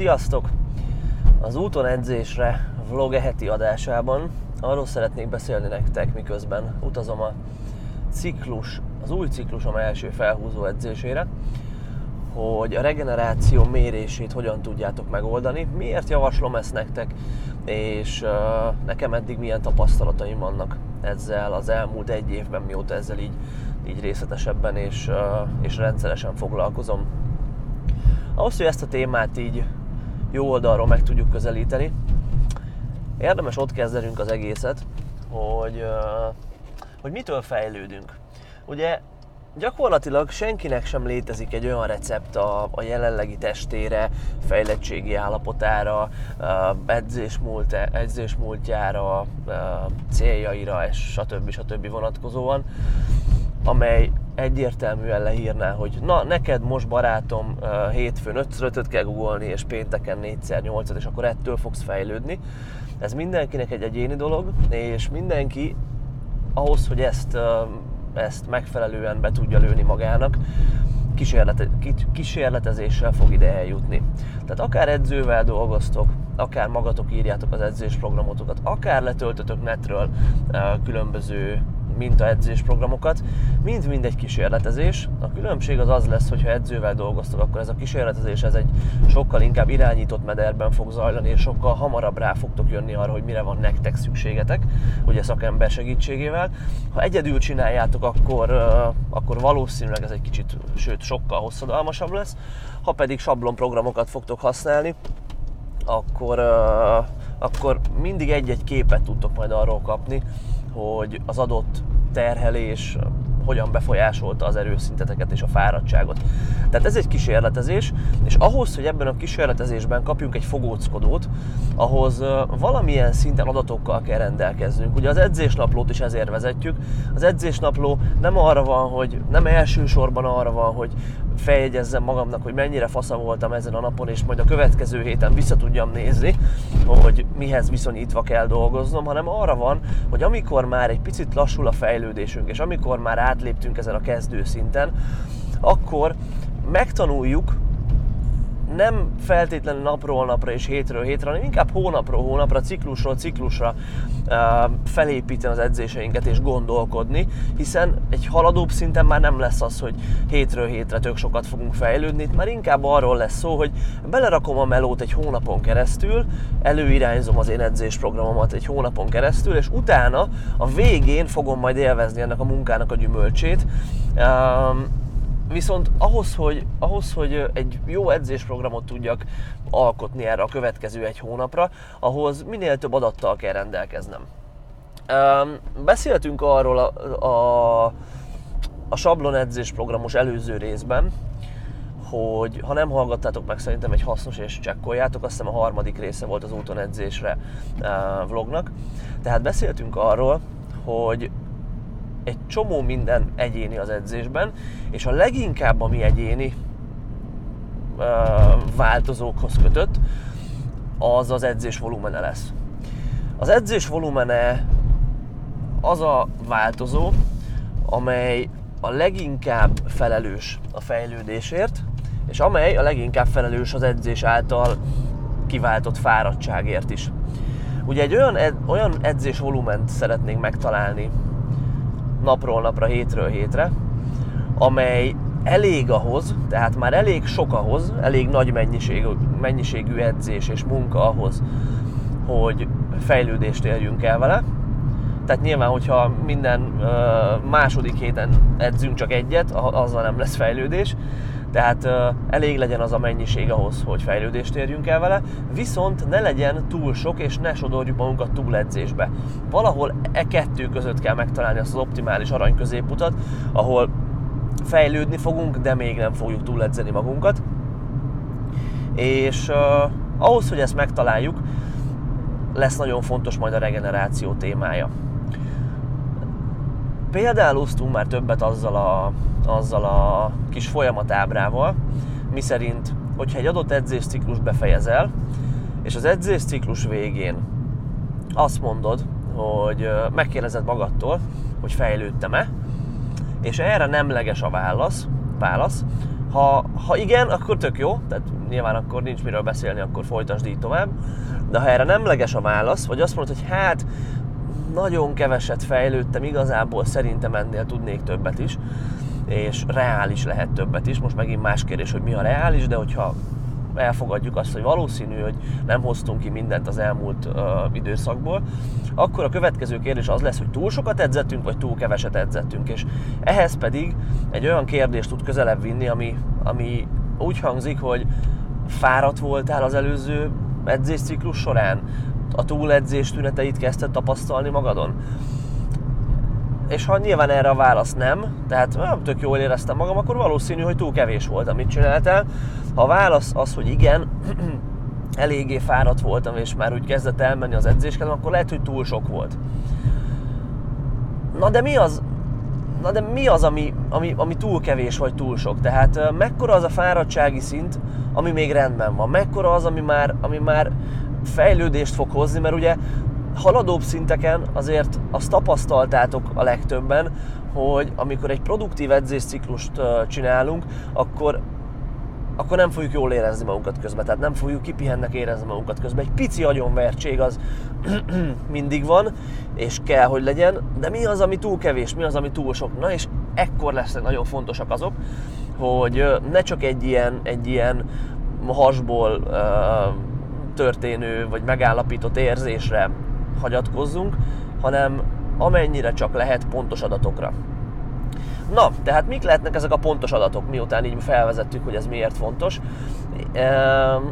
Sziasztok! Az úton edzésre vlog heti adásában arról szeretnék beszélni nektek, miközben utazom a ciklus, az új ciklusom első felhúzó edzésére, hogy a regeneráció mérését hogyan tudjátok megoldani, miért javaslom ezt nektek, és uh, nekem eddig milyen tapasztalataim vannak ezzel az elmúlt egy évben, mióta ezzel így, így részletesebben és, uh, és rendszeresen foglalkozom. Ahhoz, hogy ezt a témát így jó oldalról meg tudjuk közelíteni, érdemes ott kezdenünk az egészet, hogy, hogy mitől fejlődünk. Ugye gyakorlatilag senkinek sem létezik egy olyan recept a, a jelenlegi testére, fejlettségi állapotára, edzés, múlt, edzés múltjára, céljaira, és stb. stb. vonatkozóan, amely egyértelműen leírná, hogy na, neked most barátom hétfőn 5 kell googolni, és pénteken 4 8 és akkor ettől fogsz fejlődni. Ez mindenkinek egy egyéni dolog, és mindenki ahhoz, hogy ezt, ezt megfelelően be tudja lőni magának, kísérlete, kísérletezéssel fog ide eljutni. Tehát akár edzővel dolgoztok, akár magatok írjátok az edzésprogramotokat, akár letöltötök netről különböző mintaedzés programokat, mind-mind egy kísérletezés. A különbség az az lesz, hogy ha edzővel dolgoztok, akkor ez a kísérletezés ez egy sokkal inkább irányított mederben fog zajlani, és sokkal hamarabb rá fogtok jönni arra, hogy mire van nektek szükségetek, ugye szakember segítségével. Ha egyedül csináljátok, akkor, akkor valószínűleg ez egy kicsit, sőt sokkal hosszadalmasabb lesz. Ha pedig sablon programokat fogtok használni, akkor, akkor mindig egy-egy képet tudtok majd arról kapni, hogy az adott terhelés hogyan befolyásolta az erőszinteteket és a fáradtságot. Tehát ez egy kísérletezés, és ahhoz, hogy ebben a kísérletezésben kapjunk egy fogóckodót, ahhoz valamilyen szinten adatokkal kell rendelkeznünk. Ugye az edzésnaplót is ezért vezetjük. Az edzésnapló nem arra van, hogy nem elsősorban arra van, hogy feljegyezzem magamnak, hogy mennyire fasza voltam ezen a napon, és majd a következő héten vissza tudjam nézni, hogy mihez viszonyítva kell dolgoznom, hanem arra van, hogy amikor már egy picit lassul a fejlődésünk, és amikor már átléptünk ezen a kezdő szinten, akkor megtanuljuk nem feltétlenül napról napra és hétről hétre, hanem inkább hónapról hónapra, ciklusról ciklusra felépíteni az edzéseinket és gondolkodni, hiszen egy haladóbb szinten már nem lesz az, hogy hétről hétre tök sokat fogunk fejlődni, itt már inkább arról lesz szó, hogy belerakom a melót egy hónapon keresztül, előirányzom az én edzésprogramomat egy hónapon keresztül, és utána a végén fogom majd élvezni ennek a munkának a gyümölcsét. Viszont ahhoz hogy, ahhoz, hogy egy jó edzésprogramot tudjak alkotni erre a következő egy hónapra, ahhoz minél több adattal kell rendelkeznem. Beszéltünk arról a, a, a sablon edzésprogramos előző részben, hogy ha nem hallgattátok meg, szerintem egy hasznos és csekkoljátok, azt hiszem a harmadik része volt az úton edzésre vlognak. Tehát beszéltünk arról, hogy egy csomó minden egyéni az edzésben, és a leginkább ami egyéni uh, változókhoz kötött, az az edzés volumene lesz. Az edzés volumene az a változó, amely a leginkább felelős a fejlődésért, és amely a leginkább felelős az edzés által kiváltott fáradtságért is. Ugye egy olyan, ed, olyan edzés volument szeretnénk megtalálni napról napra, hétről hétre, amely elég ahhoz, tehát már elég sok ahhoz, elég nagy mennyiségű, mennyiségű edzés és munka ahhoz, hogy fejlődést érjünk el vele. Tehát nyilván, hogyha minden második héten edzünk csak egyet, azzal nem lesz fejlődés, tehát elég legyen az a mennyiség ahhoz, hogy fejlődést érjünk el vele, viszont ne legyen túl sok, és ne sodorjuk magunkat túl edzésbe. Valahol e kettő között kell megtalálni azt az optimális arany középutat, ahol fejlődni fogunk, de még nem fogjuk túl edzeni magunkat. És ahhoz, hogy ezt megtaláljuk, lesz nagyon fontos majd a regeneráció témája. Példálóztunk már többet azzal a, azzal a kis folyamatábrával, mi szerint, hogyha egy adott edzésciklus befejezel, és az edzésciklus végén azt mondod, hogy megkérdezed magadtól, hogy fejlődtem-e, és erre nemleges a válasz, válasz Ha, ha igen, akkor tök jó, tehát nyilván akkor nincs miről beszélni, akkor folytasd így tovább. De ha erre nemleges a válasz, vagy azt mondod, hogy hát nagyon keveset fejlődtem, igazából szerintem ennél tudnék többet is, és reális lehet többet is. Most megint más kérdés, hogy mi a reális, de hogyha elfogadjuk azt, hogy valószínű, hogy nem hoztunk ki mindent az elmúlt uh, időszakból, akkor a következő kérdés az lesz, hogy túl sokat edzettünk, vagy túl keveset edzettünk. És ehhez pedig egy olyan kérdést tud közelebb vinni, ami, ami úgy hangzik, hogy fáradt voltál az előző edzésciklus során? A túledzés tüneteit kezdted tapasztalni magadon? És ha nyilván erre a válasz nem, tehát nem tök jól éreztem magam, akkor valószínű, hogy túl kevés volt, amit csináltál. Ha a válasz az, hogy igen, eléggé fáradt voltam, és már úgy kezdett elmenni az edzéskedem, akkor lehet, hogy túl sok volt. Na de mi az, na de mi az, ami, ami, ami túl kevés vagy túl sok? Tehát mekkora az a fáradtsági szint, ami még rendben van? Mekkora az, ami már, ami már fejlődést fog hozni? Mert ugye haladóbb szinteken azért azt tapasztaltátok a legtöbben, hogy amikor egy produktív edzésciklust csinálunk, akkor akkor nem fogjuk jól érezni magunkat közben, tehát nem fogjuk kipihennek érezni magunkat közben. Egy pici agyonvertség az mindig van, és kell, hogy legyen, de mi az, ami túl kevés, mi az, ami túl sok? Na és ekkor lesznek nagyon fontosak azok, hogy ne csak egy ilyen, egy ilyen hasból uh, történő, vagy megállapított érzésre hagyatkozzunk, hanem amennyire csak lehet pontos adatokra. Na, tehát mik lehetnek ezek a pontos adatok, miután így felvezettük, hogy ez miért fontos? Ehm,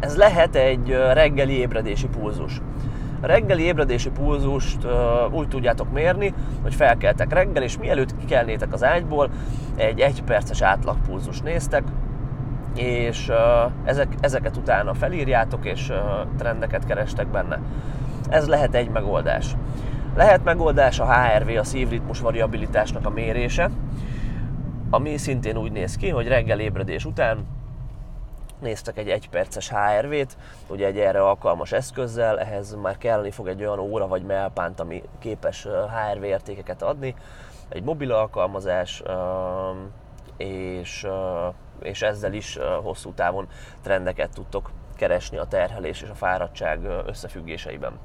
ez lehet egy reggeli ébredési pulzus. A reggeli ébredési pulzust úgy tudjátok mérni, hogy felkeltek reggel, és mielőtt kikelnétek az ágyból, egy egyperces átlagpulzus néztek, és ezek, ezeket utána felírjátok, és trendeket kerestek benne. Ez lehet egy megoldás. Lehet megoldás a HRV, a szívritmus variabilitásnak a mérése, ami szintén úgy néz ki, hogy reggel ébredés után néztek egy egyperces HRV-t, ugye egy erre alkalmas eszközzel, ehhez már kelleni fog egy olyan óra vagy melpánt, ami képes HRV értékeket adni, egy mobil alkalmazás, és, és ezzel is hosszú távon trendeket tudtok keresni a terhelés és a fáradtság összefüggéseiben.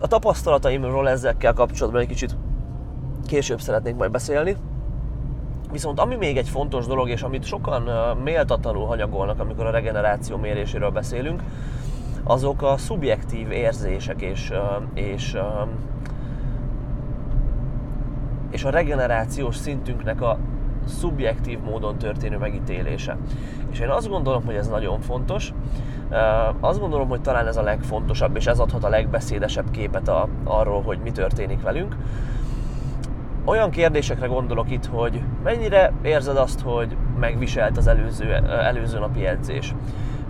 A, tapasztalataimról ezekkel kapcsolatban egy kicsit később szeretnék majd beszélni. Viszont ami még egy fontos dolog, és amit sokan méltatlanul hanyagolnak, amikor a regeneráció méréséről beszélünk, azok a szubjektív érzések és, és, és a regenerációs szintünknek a szubjektív módon történő megítélése. És én azt gondolom, hogy ez nagyon fontos. Azt gondolom, hogy talán ez a legfontosabb, és ez adhat a legbeszédesebb képet a, arról, hogy mi történik velünk. Olyan kérdésekre gondolok itt, hogy mennyire érzed azt, hogy megviselt az előző, előző napi edzés?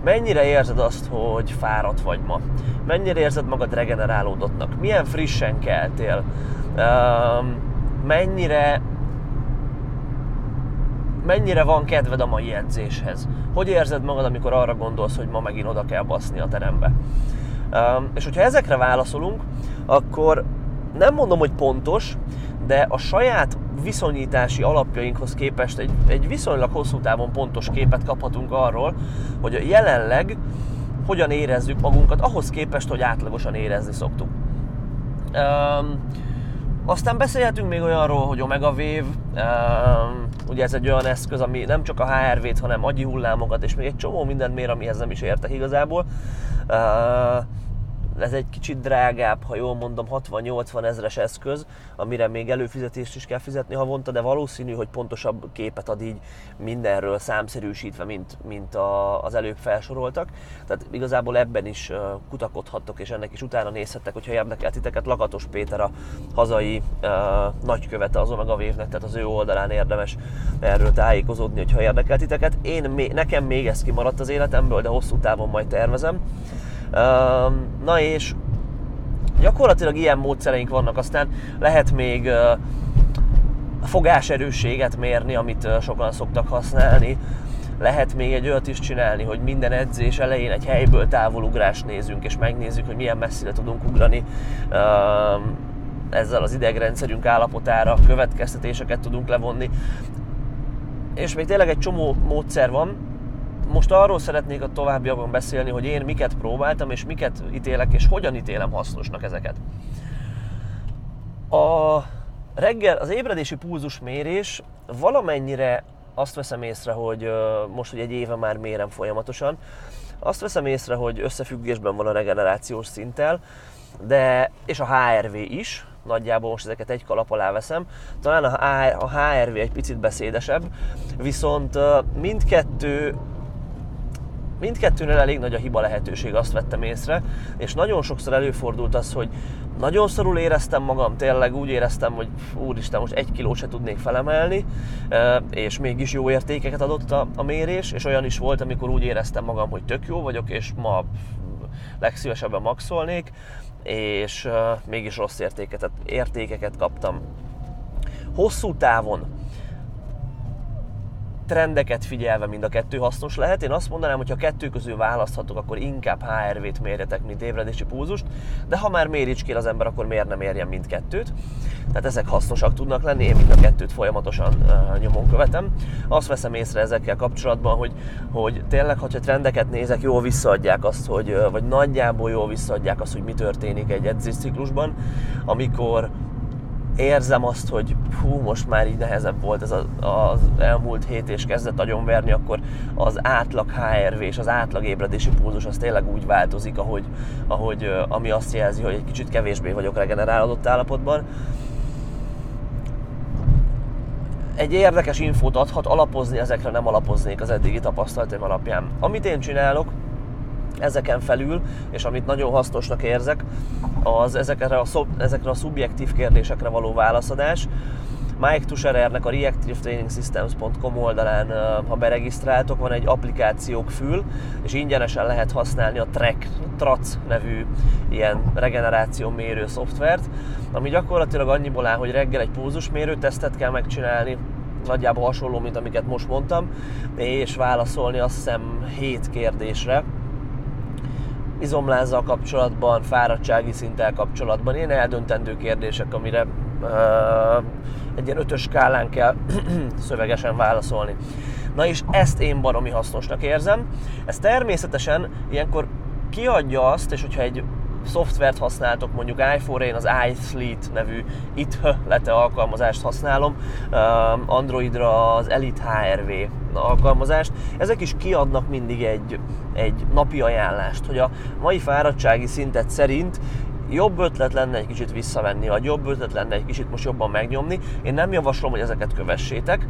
Mennyire érzed azt, hogy fáradt vagy ma? Mennyire érzed magad regenerálódottnak? Milyen frissen keltél? Mennyire mennyire van kedved a mai edzéshez? Hogy érzed magad, amikor arra gondolsz, hogy ma megint oda kell baszni a terembe? És hogyha ezekre válaszolunk, akkor nem mondom, hogy pontos, de a saját viszonyítási alapjainkhoz képest egy, egy viszonylag hosszú távon pontos képet kaphatunk arról, hogy jelenleg hogyan érezzük magunkat, ahhoz képest, hogy átlagosan érezni szoktuk. Um, aztán beszélhetünk még olyanról, hogy Omega Wave, um, ugye ez egy olyan eszköz, ami nem csak a HRV-t, hanem agyi hullámokat, és még egy csomó mindent mér, amihez nem is értek igazából. Uh, ez egy kicsit drágább, ha jól mondom, 60-80 ezres eszköz, amire még előfizetést is kell fizetni havonta, de valószínű, hogy pontosabb képet ad így mindenről számszerűsítve, mint, mint a, az előbb felsoroltak. Tehát igazából ebben is kutakodhattok, és ennek is utána nézhettek, hogyha érdekel titeket. Lakatos Péter a hazai uh, nagykövete az Omega wave tehát az ő oldalán érdemes erről tájékozódni, hogyha érdekel titeket. Én, nekem még ez kimaradt az életemből, de hosszú távon majd tervezem. Na és gyakorlatilag ilyen módszereink vannak, aztán lehet még fogáserősséget mérni, amit sokan szoktak használni. Lehet még egy olyat is csinálni, hogy minden edzés elején egy helyből távolugrást nézünk, és megnézzük, hogy milyen messzire tudunk ugrani ezzel az idegrendszerünk állapotára következtetéseket tudunk levonni. és még tényleg egy csomó módszer van. Most arról szeretnék a továbbiakban beszélni, hogy én miket próbáltam, és miket ítélek, és hogyan ítélem hasznosnak ezeket. A reggel az ébredési pulzus mérés valamennyire azt veszem észre, hogy most, hogy egy éve már mérem folyamatosan, azt veszem észre, hogy összefüggésben van a regenerációs szinttel, de, és a HRV is, nagyjából most ezeket egy kalap alá veszem. Talán a HRV egy picit beszédesebb, viszont mindkettő mindkettőnél elég nagy a hiba lehetőség, azt vettem észre, és nagyon sokszor előfordult az, hogy nagyon szorul éreztem magam, tényleg úgy éreztem, hogy úristen, most egy kilót se tudnék felemelni, és mégis jó értékeket adott a, a mérés, és olyan is volt, amikor úgy éreztem magam, hogy tök jó vagyok, és ma legszívesebben maxolnék, és mégis rossz értékeket, értékeket kaptam. Hosszú távon trendeket figyelve mind a kettő hasznos lehet. Én azt mondanám, hogy ha kettő közül választhatok, akkor inkább HRV-t mérjetek, mint ébredési pulzust, de ha már méricskél az ember, akkor miért nem érjen mindkettőt? Tehát ezek hasznosak tudnak lenni, én mind a kettőt folyamatosan uh, nyomon követem. Azt veszem észre ezekkel kapcsolatban, hogy, hogy tényleg, ha trendeket nézek, jól visszaadják azt, hogy, vagy nagyjából jól visszaadják azt, hogy mi történik egy edzésciklusban, amikor érzem azt, hogy hú, most már így nehezebb volt ez az elmúlt hét, és kezdett nagyon verni, akkor az átlag HRV és az átlag ébredési pulzus az tényleg úgy változik, ahogy, ahogy ami azt jelzi, hogy egy kicsit kevésbé vagyok regenerálódott állapotban. Egy érdekes infót adhat, alapozni ezekre nem alapoznék az eddigi tapasztalataim alapján. Amit én csinálok, ezeken felül, és amit nagyon hasznosnak érzek, az ezekre a, szob, ezekre a szubjektív kérdésekre való válaszadás. Mike Tusherernek a reactivetrainingsystems.com oldalán, ha beregisztráltok, van egy applikációk fül, és ingyenesen lehet használni a Trek, TRAC nevű ilyen regeneráció mérő szoftvert, ami gyakorlatilag annyiból áll, hogy reggel egy pulzusmérő tesztet kell megcsinálni, nagyjából hasonló, mint amiket most mondtam, és válaszolni azt hiszem 7 kérdésre, izomlázzal kapcsolatban, fáradtsági szinttel kapcsolatban, ilyen eldöntendő kérdések, amire uh, egy ilyen ötös skálán kell szövegesen válaszolni. Na és ezt én baromi hasznosnak érzem. Ez természetesen ilyenkor kiadja azt, és hogyha egy szoftvert használtok, mondjuk iPhone-ra én az iSleet nevű lete alkalmazást használom, Androidra az Elite HRV alkalmazást. Ezek is kiadnak mindig egy, egy napi ajánlást, hogy a mai fáradtsági szintet szerint jobb ötlet lenne egy kicsit visszavenni, vagy jobb ötlet lenne egy kicsit most jobban megnyomni. Én nem javaslom, hogy ezeket kövessétek,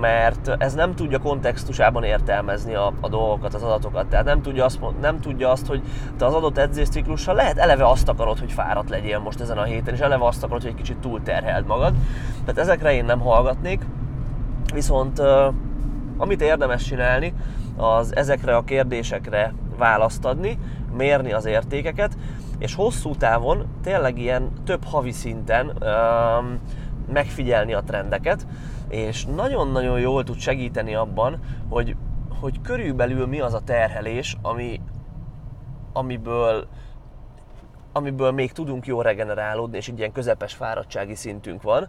mert ez nem tudja kontextusában értelmezni a, a dolgokat, az adatokat. Tehát nem tudja, azt, nem tudja azt, hogy te az adott edzésciklussal lehet eleve azt akarod, hogy fáradt legyél most ezen a héten, és eleve azt akarod, hogy egy kicsit túlterheld magad. Tehát ezekre én nem hallgatnék. Viszont amit érdemes csinálni, az ezekre a kérdésekre választ adni, mérni az értékeket, és hosszú távon tényleg ilyen több havi szinten um, megfigyelni a trendeket, és nagyon-nagyon jól tud segíteni abban, hogy, hogy körülbelül mi az a terhelés, ami, amiből, amiből még tudunk jól regenerálódni, és egy ilyen közepes fáradtsági szintünk van.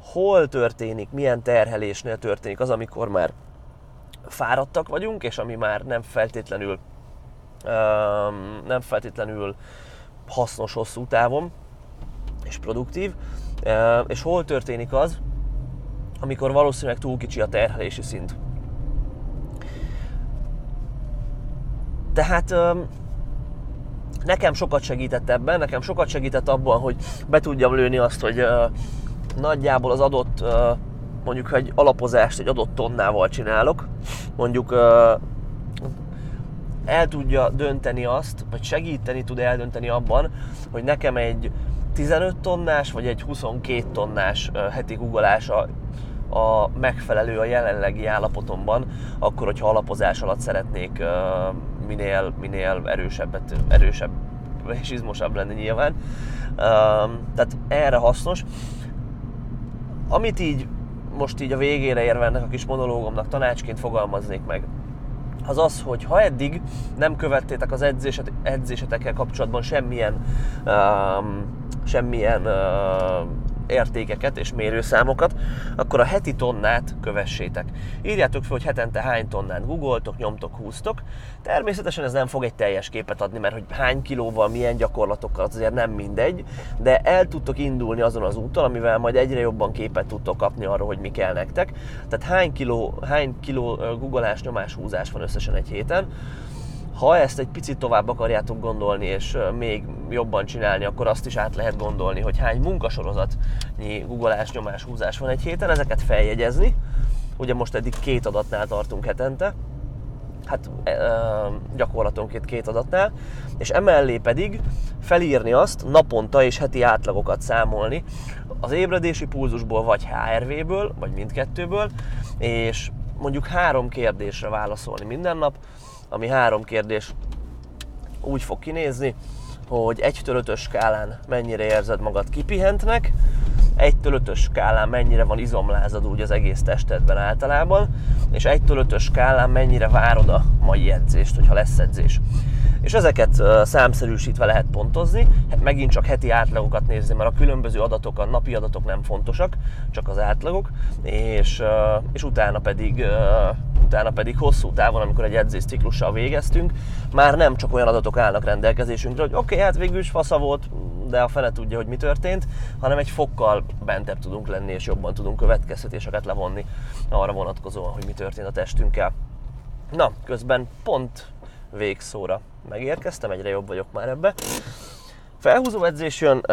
Hol történik, milyen terhelésnél történik az, amikor már fáradtak vagyunk, és ami már nem feltétlenül nem feltétlenül hasznos hosszú távon és produktív, és hol történik az, amikor valószínűleg túl kicsi a terhelési szint. Tehát nekem sokat segített ebben, nekem sokat segített abban, hogy be tudjam lőni azt, hogy nagyjából az adott, mondjuk egy alapozást egy adott tonnával csinálok, mondjuk el tudja dönteni azt, vagy segíteni tud eldönteni abban, hogy nekem egy 15 tonnás, vagy egy 22 tonnás heti guggolása a megfelelő a jelenlegi állapotomban, akkor, hogyha alapozás alatt szeretnék minél, minél erősebbet, erősebb és izmosabb lenni nyilván. Tehát erre hasznos. Amit így most így a végére érve ennek a kis monológomnak tanácsként fogalmaznék meg, az az, hogy ha eddig nem követtétek az edzéset, edzésetekkel kapcsolatban semmilyen, um, semmilyen uh, értékeket és mérőszámokat, akkor a heti tonnát kövessétek. Írjátok fel, hogy hetente hány tonnát googoltok, nyomtok, húztok. Természetesen ez nem fog egy teljes képet adni, mert hogy hány kilóval, milyen gyakorlatokkal, az azért nem mindegy, de el tudtok indulni azon az úton, amivel majd egyre jobban képet tudtok kapni arról, hogy mi kell nektek. Tehát hány kiló, hány kiló googolás, nyomás, húzás van összesen egy héten, ha ezt egy picit tovább akarjátok gondolni, és még jobban csinálni, akkor azt is át lehet gondolni, hogy hány munkasorozatnyi googolás, nyomás, húzás van egy héten, ezeket feljegyezni. Ugye most eddig két adatnál tartunk hetente, hát gyakorlatonként két adatnál, és emellé pedig felírni azt, naponta és heti átlagokat számolni az ébredési pulzusból, vagy HRV-ből, vagy mindkettőből, és mondjuk három kérdésre válaszolni minden nap, ami három kérdés úgy fog kinézni, hogy 1-től 5 skálán mennyire érzed magad kipihentnek, 1-től 5 skálán mennyire van izomlázad úgy az egész testedben általában, és 1-től 5 skálán mennyire várod a mai edzést, hogyha lesz edzés. És ezeket számszerűsítve lehet pontozni, hát megint csak heti átlagokat nézni, mert a különböző adatok, a napi adatok nem fontosak, csak az átlagok, és, és utána pedig utána pedig hosszú távon, amikor egy edzés ciklussal végeztünk, már nem csak olyan adatok állnak rendelkezésünkre, hogy oké, okay, hát végül is fasza volt, de a fene tudja, hogy mi történt, hanem egy fokkal bentebb tudunk lenni, és jobban tudunk következtetéseket levonni arra vonatkozóan, hogy mi történt a testünkkel. Na, közben pont végszóra megérkeztem, egyre jobb vagyok már ebbe. Felhúzó edzés jön,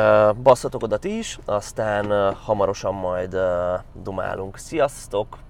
basszatok oda ti is, aztán hamarosan majd dumálunk. Sziasztok!